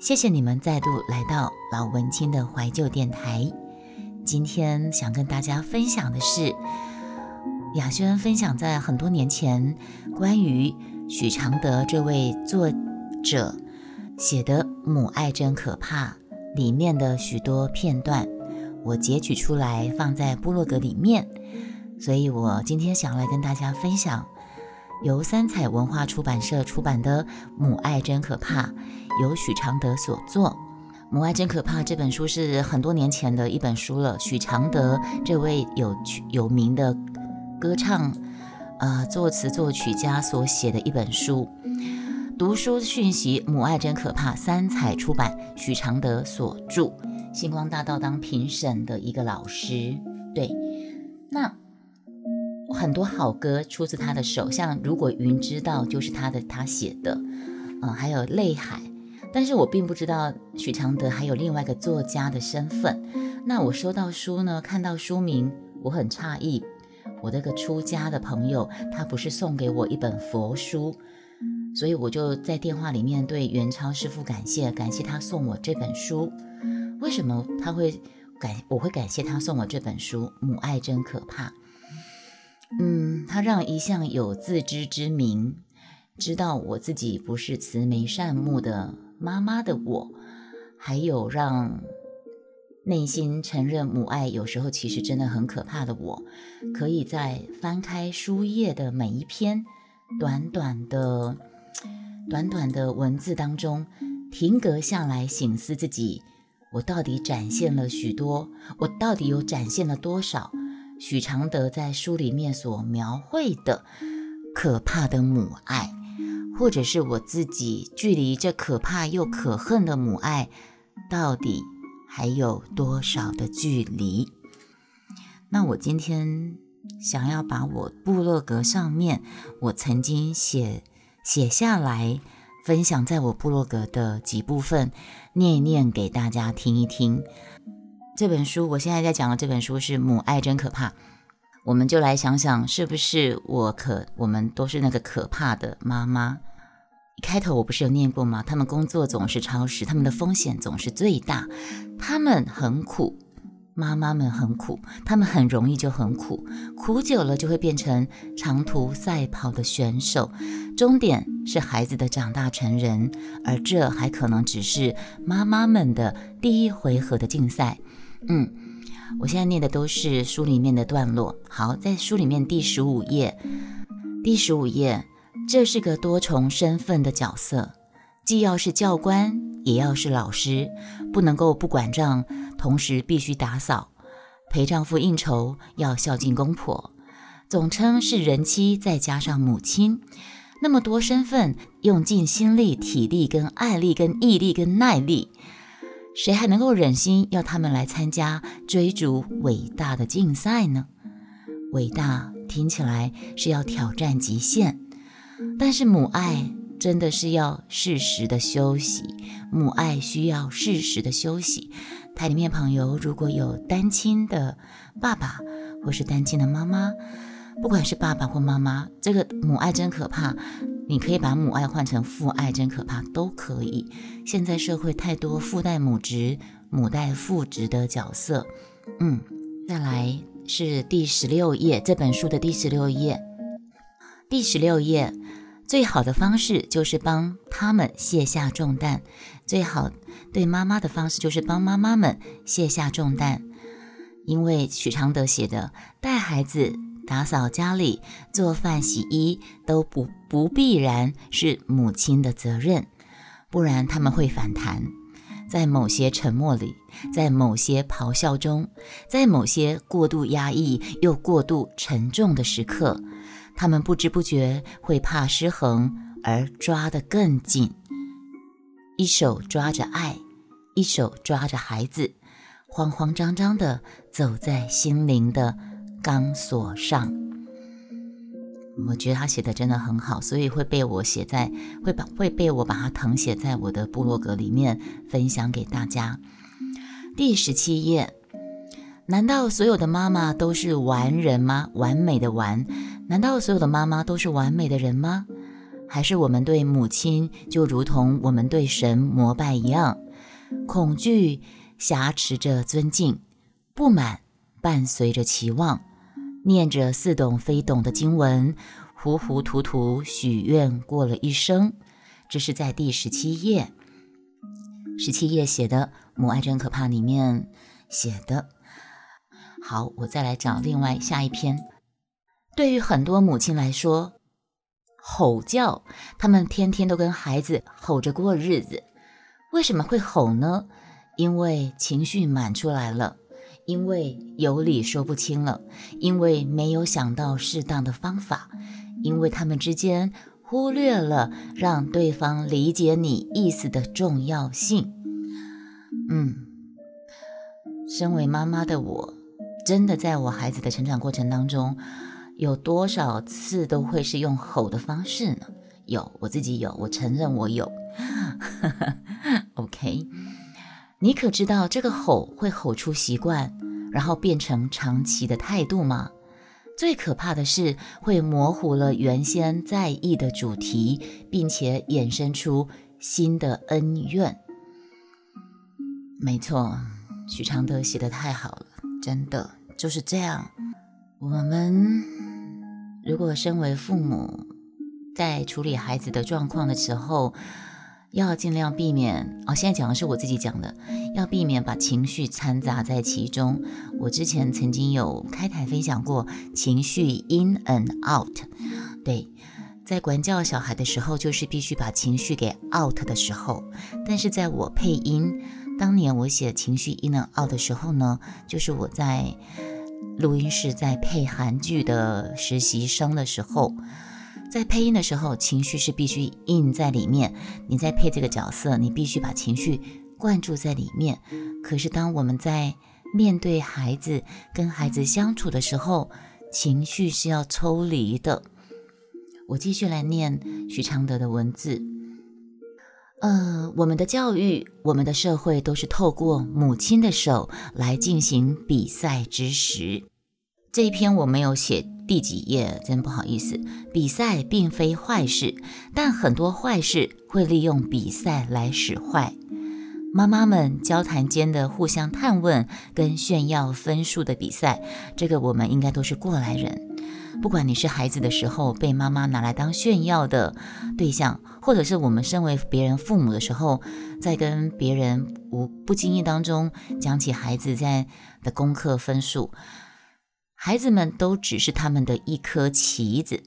谢谢你们再度来到老文青的怀旧电台。今天想跟大家分享的是，雅轩分享在很多年前关于许常德这位作者写的《母爱真可怕》里面的许多片段，我截取出来放在部落格里面，所以我今天想来跟大家分享。由三彩文化出版社出版的《母爱真可怕》，由许常德所作。《母爱真可怕》这本书是很多年前的一本书了。许常德这位有有名的歌唱、呃作词作曲家所写的一本书。读书讯息，《母爱真可怕》，三彩出版，许常德所著。星光大道当评审的一个老师，对，那。很多好歌出自他的手，像《如果云知道》就是他的他写的，嗯，还有《泪海》。但是我并不知道许常德还有另外一个作家的身份。那我收到书呢，看到书名，我很诧异。我那个出家的朋友，他不是送给我一本佛书，所以我就在电话里面对元超师傅感谢，感谢他送我这本书。为什么他会感我会感谢他送我这本书？《母爱真可怕》。嗯，他让一向有自知之明，知道我自己不是慈眉善目的妈妈的我，还有让内心承认母爱有时候其实真的很可怕的我，可以在翻开书页的每一篇短短的、短短的文字当中停格下来，醒思自己，我到底展现了许多，我到底有展现了多少。许常德在书里面所描绘的可怕的母爱，或者是我自己距离这可怕又可恨的母爱，到底还有多少的距离？那我今天想要把我部落格上面我曾经写写下来，分享在我部落格的几部分，念一念给大家听一听。这本书，我现在在讲的这本书是《母爱真可怕》，我们就来想想，是不是我可我们都是那个可怕的妈妈？开头我不是有念过吗？他们工作总是超时，他们的风险总是最大，他们很苦，妈妈们很苦，他们很容易就很苦，苦久了就会变成长途赛跑的选手，终点是孩子的长大成人，而这还可能只是妈妈们的第一回合的竞赛。嗯，我现在念的都是书里面的段落。好，在书里面第十五页，第十五页，这是个多重身份的角色，既要是教官，也要是老师，不能够不管账，同时必须打扫，陪丈夫应酬，要孝敬公婆，总称是人妻，再加上母亲，那么多身份，用尽心力、体力、跟爱力、跟毅力、跟耐力。谁还能够忍心要他们来参加追逐伟大的竞赛呢？伟大听起来是要挑战极限，但是母爱真的是要适时的休息。母爱需要适时的休息。台里面朋友如果有单亲的爸爸或是单亲的妈妈，不管是爸爸或妈妈，这个母爱真可怕。你可以把母爱换成父爱，真可怕，都可以。现在社会太多父代母职、母代父职的角色。嗯，再来是第十六页，这本书的第十六页。第十六页，最好的方式就是帮他们卸下重担。最好对妈妈的方式就是帮妈妈们卸下重担，因为许常德写的带孩子。打扫家里、做饭、洗衣都不不必然是母亲的责任，不然他们会反弹。在某些沉默里，在某些咆哮中，在某些过度压抑又过度沉重的时刻，他们不知不觉会怕失衡而抓得更紧，一手抓着爱，一手抓着孩子，慌慌张张地走在心灵的。钢索上，我觉得他写的真的很好，所以会被我写在，会把会被我把它誊写在我的部落格里面，分享给大家。第十七页，难道所有的妈妈都是完人吗？完美的完？难道所有的妈妈都是完美的人吗？还是我们对母亲就如同我们对神膜拜一样，恐惧挟持着尊敬，不满伴随着期望，念着似懂非懂的经文，糊糊涂涂许愿过了一生。这是在第十七页，十七页写的《母爱真可怕》里面写的。好，我再来找另外下一篇。对于很多母亲来说，吼叫，他们天天都跟孩子吼着过日子。为什么会吼呢？因为情绪满出来了，因为有理说不清了，因为没有想到适当的方法，因为他们之间忽略了让对方理解你意思的重要性。嗯，身为妈妈的我，真的在我孩子的成长过程当中。有多少次都会是用吼的方式呢？有，我自己有，我承认我有。OK，你可知道这个吼会吼出习惯，然后变成长期的态度吗？最可怕的是会模糊了原先在意的主题，并且衍生出新的恩怨。没错，许常德写的太好了，真的就是这样。我们。如果身为父母，在处理孩子的状况的时候，要尽量避免哦。现在讲的是我自己讲的，要避免把情绪掺杂在其中。我之前曾经有开台分享过情绪 in and out。对，在管教小孩的时候，就是必须把情绪给 out 的时候。但是在我配音当年，我写情绪 in and out 的时候呢，就是我在。录音室在配韩剧的实习生的时候，在配音的时候，情绪是必须印在里面。你在配这个角色，你必须把情绪灌注在里面。可是当我们在面对孩子、跟孩子相处的时候，情绪是要抽离的。我继续来念徐常德的文字。呃，我们的教育，我们的社会都是透过母亲的手来进行比赛之时。这一篇我没有写第几页，真不好意思。比赛并非坏事，但很多坏事会利用比赛来使坏。妈妈们交谈间的互相探问跟炫耀分数的比赛，这个我们应该都是过来人。不管你是孩子的时候被妈妈拿来当炫耀的对象，或者是我们身为别人父母的时候，在跟别人无不经意当中讲起孩子在的功课分数，孩子们都只是他们的一颗棋子，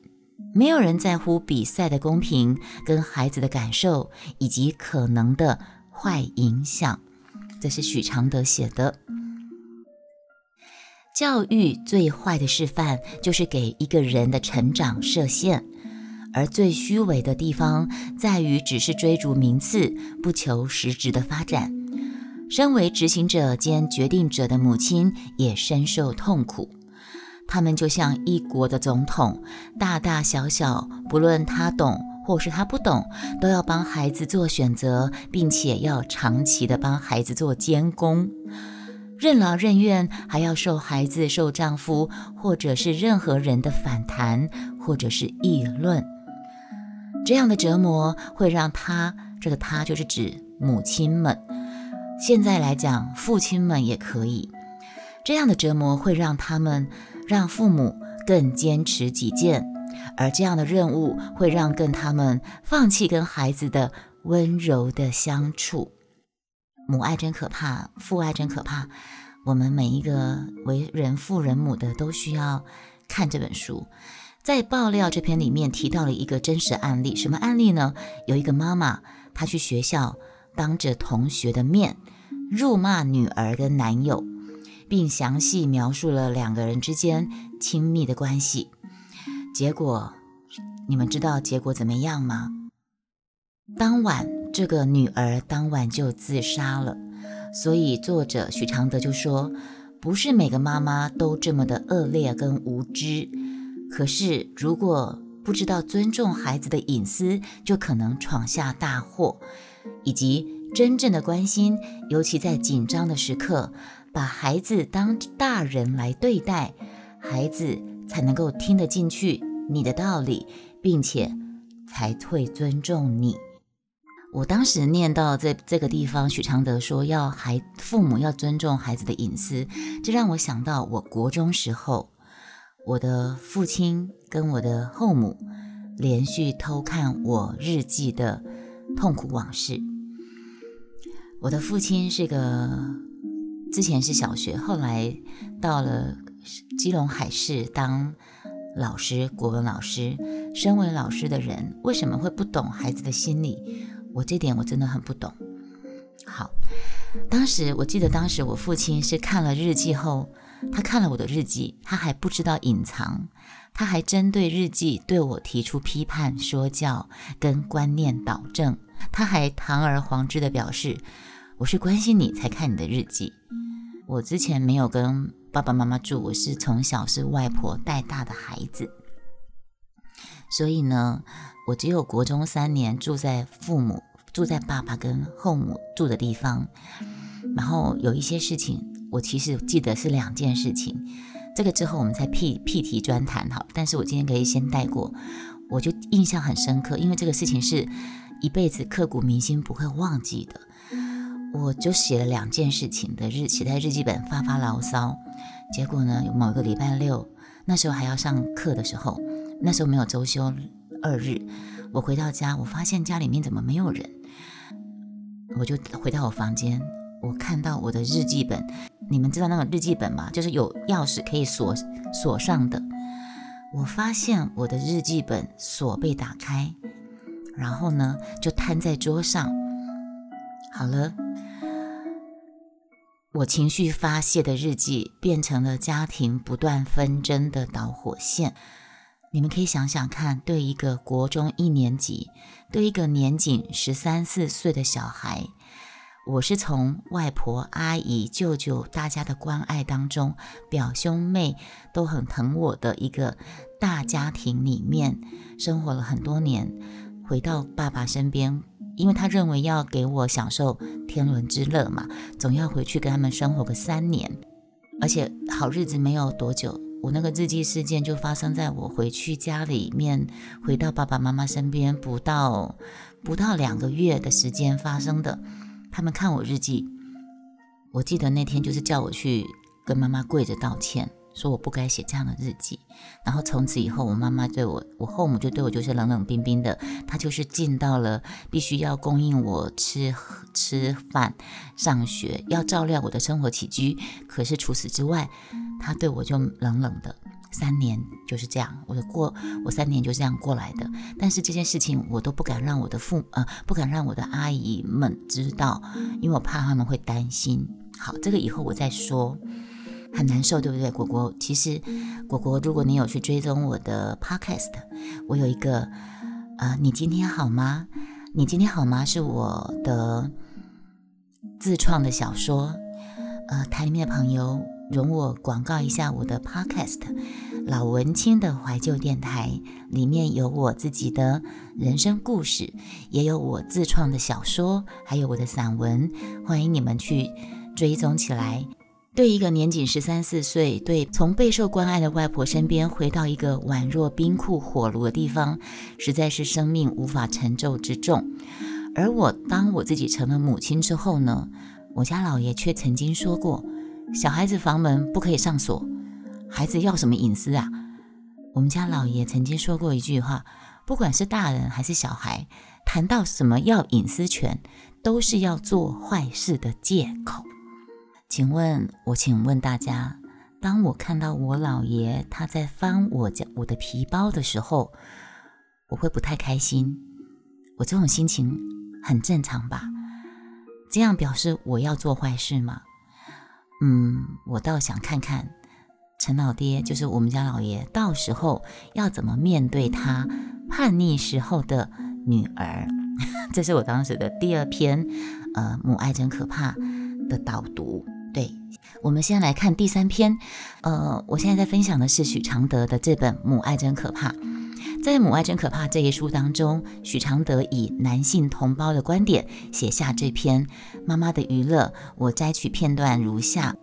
没有人在乎比赛的公平跟孩子的感受以及可能的坏影响。这是许常德写的。教育最坏的示范就是给一个人的成长设限，而最虚伪的地方在于只是追逐名次，不求实质的发展。身为执行者兼决定者的母亲也深受痛苦。他们就像一国的总统，大大小小，不论他懂或是他不懂，都要帮孩子做选择，并且要长期的帮孩子做监工。任劳任怨，还要受孩子、受丈夫，或者是任何人的反弹，或者是议论。这样的折磨会让他，这个他就是指母亲们。现在来讲，父亲们也可以。这样的折磨会让他们，让父母更坚持己见，而这样的任务会让更他们放弃跟孩子的温柔的相处。母爱真可怕，父爱真可怕。我们每一个为人父人母的都需要看这本书。在爆料这篇里面提到了一个真实案例，什么案例呢？有一个妈妈，她去学校当着同学的面辱骂女儿的男友，并详细描述了两个人之间亲密的关系。结果，你们知道结果怎么样吗？当晚。这个女儿当晚就自杀了，所以作者许常德就说：“不是每个妈妈都这么的恶劣跟无知，可是如果不知道尊重孩子的隐私，就可能闯下大祸。以及真正的关心，尤其在紧张的时刻，把孩子当大人来对待，孩子才能够听得进去你的道理，并且。”才会尊重你。我当时念到这这个地方，许常德说要孩父母要尊重孩子的隐私，这让我想到我国中时候，我的父亲跟我的后母连续偷看我日记的痛苦往事。我的父亲是个之前是小学，后来到了基隆海事当老师，国文老师。身为老师的人，为什么会不懂孩子的心理？我这点我真的很不懂。好，当时我记得，当时我父亲是看了日记后，他看了我的日记，他还不知道隐藏，他还针对日记对我提出批判、说教跟观念导正，他还堂而皇之的表示，我是关心你才看你的日记。我之前没有跟爸爸妈妈住，我是从小是外婆带大的孩子，所以呢。我只有国中三年住在父母住在爸爸跟后母住的地方，然后有一些事情，我其实记得是两件事情。这个之后我们再辟辟题专谈哈，但是我今天可以先带过，我就印象很深刻，因为这个事情是一辈子刻骨铭心不会忘记的。我就写了两件事情的日写在日记本发发牢骚，结果呢，有某个礼拜六那时候还要上课的时候，那时候没有周休。二日，我回到家，我发现家里面怎么没有人？我就回到我房间，我看到我的日记本。你们知道那个日记本吗？就是有钥匙可以锁锁上的。我发现我的日记本锁被打开，然后呢，就摊在桌上。好了，我情绪发泄的日记变成了家庭不断纷争的导火线。你们可以想想看，对一个国中一年级，对一个年仅十三四岁的小孩，我是从外婆、阿姨、舅舅大家的关爱当中，表兄妹都很疼我的一个大家庭里面生活了很多年，回到爸爸身边，因为他认为要给我享受天伦之乐嘛，总要回去跟他们生活个三年，而且好日子没有多久。我那个日记事件就发生在我回去家里面，回到爸爸妈妈身边不到不到两个月的时间发生的。他们看我日记，我记得那天就是叫我去跟妈妈跪着道歉。说我不该写这样的日记，然后从此以后，我妈妈对我，我后母就对我就是冷冷冰冰的。她就是尽到了必须要供应我吃吃饭、上学，要照料我的生活起居。可是除此之外，她对我就冷冷的。三年就是这样，我的过我三年就这样过来的。但是这件事情我都不敢让我的父呃不敢让我的阿姨们知道，因为我怕他们会担心。好，这个以后我再说。很难受，对不对，果果？其实，果果，如果你有去追踪我的 podcast，我有一个，呃，你今天好吗？你今天好吗？是我的自创的小说，呃，台里面的朋友容我广告一下我的 podcast，老文青的怀旧电台，里面有我自己的人生故事，也有我自创的小说，还有我的散文，欢迎你们去追踪起来。对一个年仅十三四岁，对从备受关爱的外婆身边回到一个宛若冰库火炉的地方，实在是生命无法承受之重。而我当我自己成了母亲之后呢，我家老爷却曾经说过：“小孩子房门不可以上锁，孩子要什么隐私啊？”我们家老爷曾经说过一句话：“不管是大人还是小孩，谈到什么要隐私权，都是要做坏事的借口。”请问，我请问大家，当我看到我姥爷他在翻我家我的皮包的时候，我会不太开心。我这种心情很正常吧？这样表示我要做坏事吗？嗯，我倒想看看陈老爹，就是我们家老爷，到时候要怎么面对他叛逆时候的女儿。这是我当时的第二篇，呃，母爱真可怕的导读。对，我们先来看第三篇。呃，我现在在分享的是许常德的这本《母爱真可怕》。在《母爱真可怕》这一书当中，许常德以男性同胞的观点写下这篇《妈妈的娱乐》。我摘取片段如下：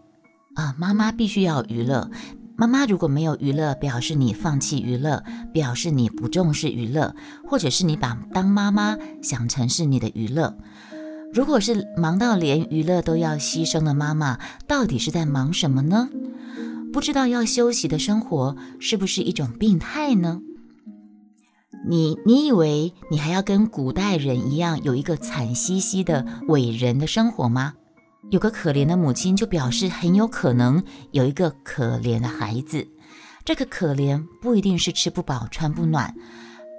啊，妈妈必须要娱乐，妈妈如果没有娱乐，表示你放弃娱乐，表示你不重视娱乐，或者是你把当妈妈想成是你的娱乐。如果是忙到连娱乐都要牺牲的妈妈，到底是在忙什么呢？不知道要休息的生活是不是一种病态呢？你你以为你还要跟古代人一样有一个惨兮兮的伟人的生活吗？有个可怜的母亲就表示很有可能有一个可怜的孩子，这个可怜不一定是吃不饱穿不暖，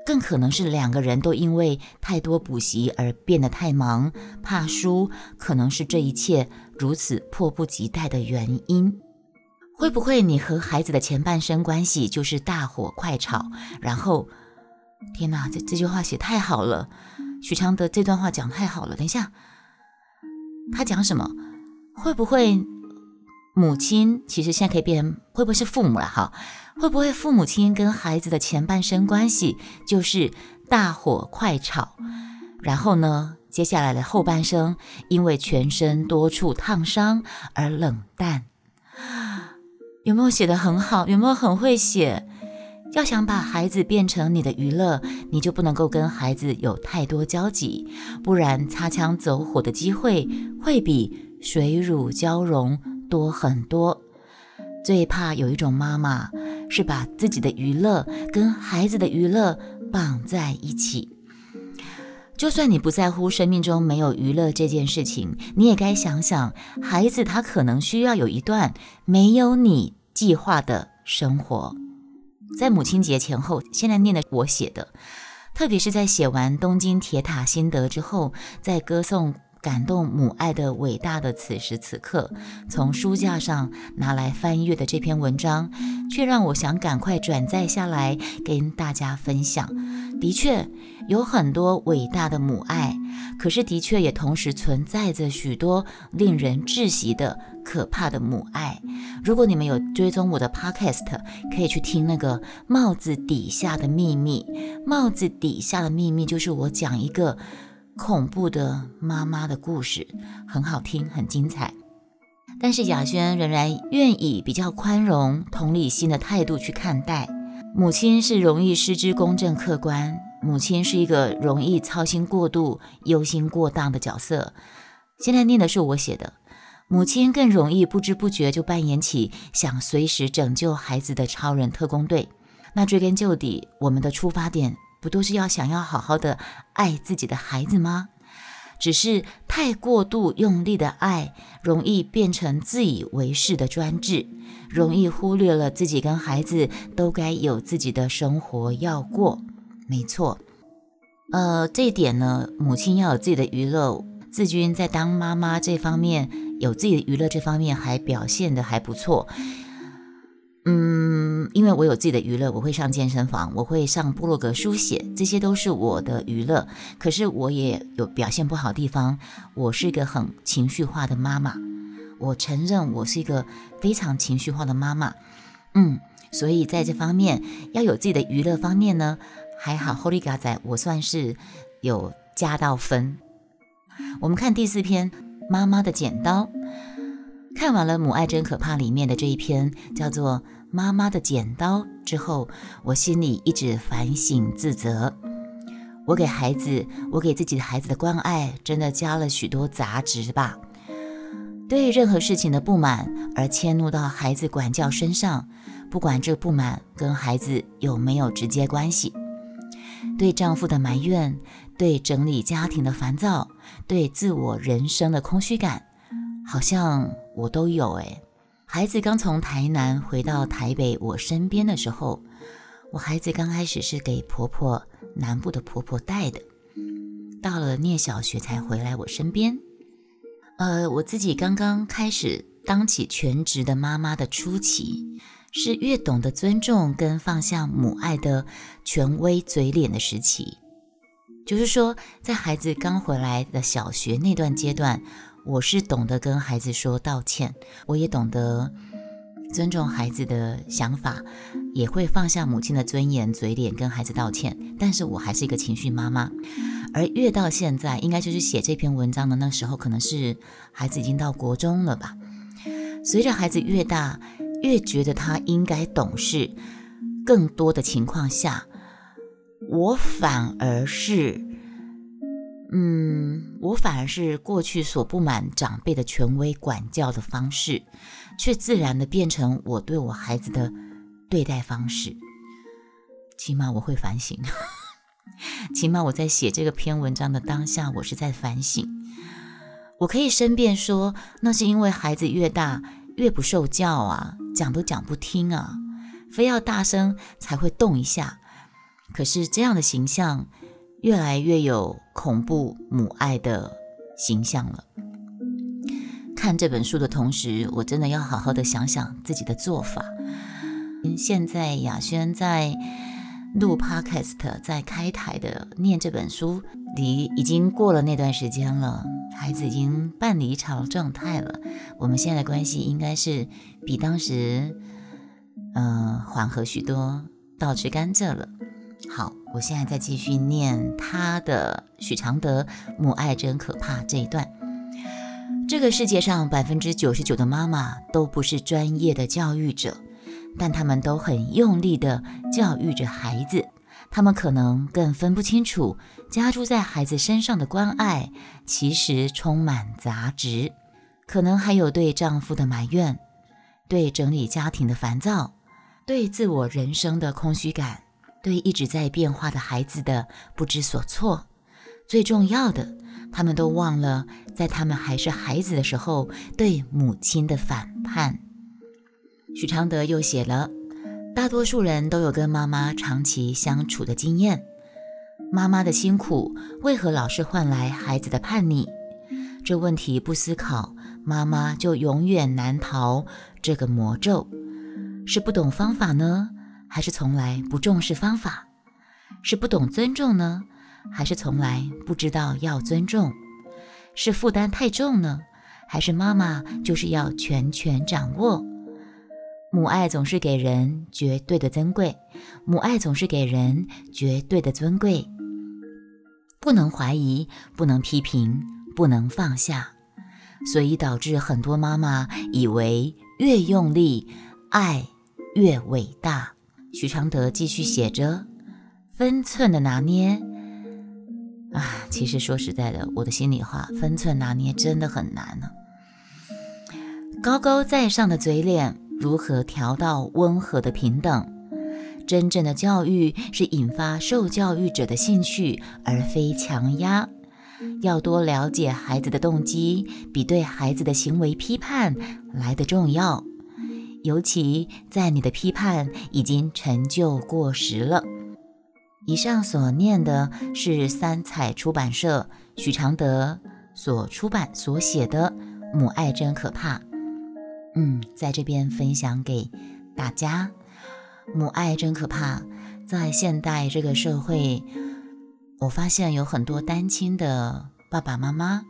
更可能是两个人都因为太多补习而变得太忙，怕输，可能是这一切如此迫不及待的原因。会不会你和孩子的前半生关系就是大火快炒？然后，天哪，这这句话写太好了，许昌德这段话讲太好了。等一下，他讲什么？会不会母亲其实现在可以变会不会是父母了？哈，会不会父母亲跟孩子的前半生关系就是大火快炒？然后呢，接下来的后半生因为全身多处烫伤而冷淡？有没有写得很好？有没有很会写？要想把孩子变成你的娱乐，你就不能够跟孩子有太多交集，不然擦枪走火的机会会比水乳交融多很多。最怕有一种妈妈是把自己的娱乐跟孩子的娱乐绑在一起。就算你不在乎生命中没有娱乐这件事情，你也该想想，孩子他可能需要有一段没有你计划的生活。在母亲节前后，现在念的我写的，特别是在写完东京铁塔心得之后，在歌颂。感动母爱的伟大的此时此刻，从书架上拿来翻阅的这篇文章，却让我想赶快转载下来跟大家分享。的确有很多伟大的母爱，可是的确也同时存在着许多令人窒息的可怕的母爱。如果你们有追踪我的 Podcast，可以去听那个帽子底下的秘密。帽子底下的秘密就是我讲一个。恐怖的妈妈的故事很好听，很精彩。但是雅轩仍然愿意比较宽容、同理心的态度去看待母亲，是容易失之公正客观。母亲是一个容易操心过度、忧心过当的角色。现在念的是我写的，母亲更容易不知不觉就扮演起想随时拯救孩子的超人特工队。那追根究底，我们的出发点。不都是要想要好好的爱自己的孩子吗？只是太过度用力的爱，容易变成自以为是的专制，容易忽略了自己跟孩子都该有自己的生活要过。没错，呃，这一点呢，母亲要有自己的娱乐。自君在当妈妈这方面，有自己的娱乐这方面还表现的还不错。嗯，因为我有自己的娱乐，我会上健身房，我会上部落格书写，这些都是我的娱乐。可是我也有表现不好的地方，我是一个很情绪化的妈妈，我承认我是一个非常情绪化的妈妈。嗯，所以在这方面要有自己的娱乐方面呢，还好，Holy God 仔，我算是有加到分。我们看第四篇《妈妈的剪刀》，看完了《母爱真可怕》里面的这一篇，叫做。妈妈的剪刀之后，我心里一直反省自责。我给孩子，我给自己的孩子的关爱，真的加了许多杂质吧？对任何事情的不满而迁怒到孩子管教身上，不管这不满跟孩子有没有直接关系。对丈夫的埋怨，对整理家庭的烦躁，对自我人生的空虚感，好像我都有诶。孩子刚从台南回到台北我身边的时候，我孩子刚开始是给婆婆南部的婆婆带的，到了念小学才回来我身边。呃，我自己刚刚开始当起全职的妈妈的初期，是越懂得尊重跟放下母爱的权威嘴脸的时期。就是说，在孩子刚回来的小学那段阶段。我是懂得跟孩子说道歉，我也懂得尊重孩子的想法，也会放下母亲的尊严、嘴脸跟孩子道歉。但是我还是一个情绪妈妈，而越到现在，应该就是写这篇文章的那时候，可能是孩子已经到国中了吧。随着孩子越大，越觉得他应该懂事，更多的情况下，我反而是，嗯，我反而是过去所不满长辈的权威管教的方式，却自然的变成我对我孩子的对待方式。起码我会反省，起码我在写这个篇文章的当下，我是在反省。我可以申辩说，那是因为孩子越大越不受教啊，讲都讲不听啊，非要大声才会动一下。可是这样的形象越来越有恐怖母爱的形象了。看这本书的同时，我真的要好好的想想自己的做法。现在雅轩在。录 Podcast 在开台的念这本书，离已经过了那段时间了，孩子已经半离巢状态了。我们现在的关系应该是比当时，嗯，缓和许多，倒吃甘蔗了。好，我现在再继续念他的许常德母爱真可怕这一段。这个世界上百分之九十九的妈妈都不是专业的教育者。但他们都很用力地教育着孩子，他们可能更分不清楚加诸在孩子身上的关爱其实充满杂质，可能还有对丈夫的埋怨，对整理家庭的烦躁，对自我人生的空虚感，对一直在变化的孩子的不知所措。最重要的，他们都忘了在他们还是孩子的时候对母亲的反叛。许常德又写了：“大多数人都有跟妈妈长期相处的经验，妈妈的辛苦为何老是换来孩子的叛逆？这问题不思考，妈妈就永远难逃这个魔咒。是不懂方法呢，还是从来不重视方法？是不懂尊重呢，还是从来不知道要尊重？是负担太重呢，还是妈妈就是要全权掌握？”母爱总是给人绝对的珍贵，母爱总是给人绝对的尊贵，不能怀疑，不能批评，不能放下，所以导致很多妈妈以为越用力，爱越伟大。许常德继续写着：“分寸的拿捏啊，其实说实在的，我的心里话，分寸拿捏真的很难呢。高高在上的嘴脸。”如何调到温和的平等？真正的教育是引发受教育者的兴趣，而非强压。要多了解孩子的动机，比对孩子的行为批判来的重要。尤其在你的批判已经陈旧过时了。以上所念的是三彩出版社许常德所出版所写的《母爱真可怕》。嗯，在这边分享给大家，母爱真可怕。在现代这个社会，我发现有很多单亲的爸爸妈妈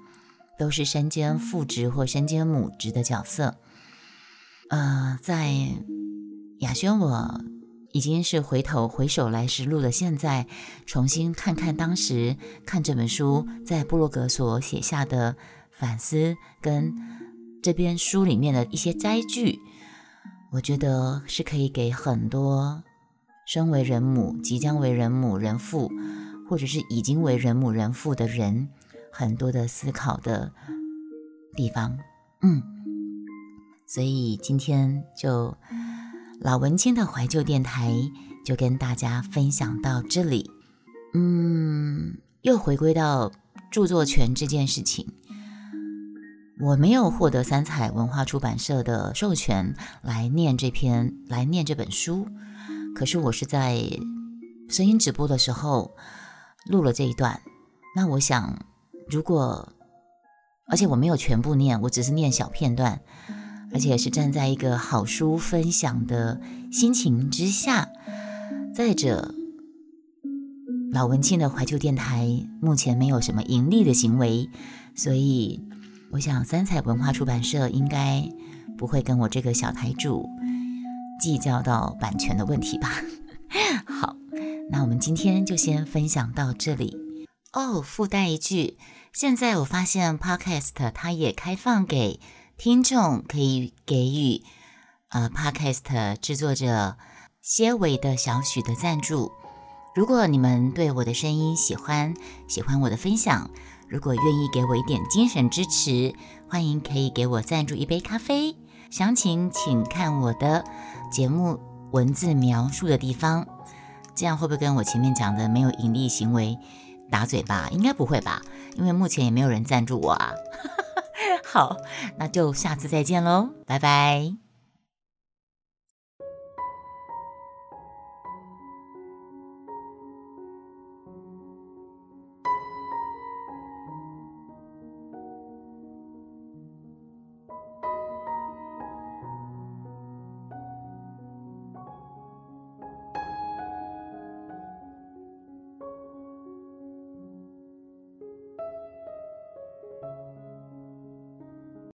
都是身兼父职或身兼母职的角色。呃，在雅轩，我已经是回头回首来时路的，现在重新看看当时看这本书在布洛格所写下的反思跟。这边书里面的一些摘句，我觉得是可以给很多身为人母、即将为人母人父，或者是已经为人母人父的人很多的思考的地方。嗯，所以今天就老文青的怀旧电台就跟大家分享到这里。嗯，又回归到著作权这件事情。我没有获得三彩文化出版社的授权来念这篇、来念这本书，可是我是在声音直播的时候录了这一段。那我想，如果而且我没有全部念，我只是念小片段，而且是站在一个好书分享的心情之下。再者，老文青的怀旧电台目前没有什么盈利的行为，所以。我想三彩文化出版社应该不会跟我这个小台主计较到版权的问题吧？好，那我们今天就先分享到这里哦。附带一句，现在我发现 Podcast 它也开放给听众可以给予呃 Podcast 制作者些微的小许的赞助。如果你们对我的声音喜欢，喜欢我的分享，如果愿意给我一点精神支持，欢迎可以给我赞助一杯咖啡。详情请看我的节目文字描述的地方。这样会不会跟我前面讲的没有盈利行为打嘴巴？应该不会吧，因为目前也没有人赞助我啊。好，那就下次再见喽，拜拜。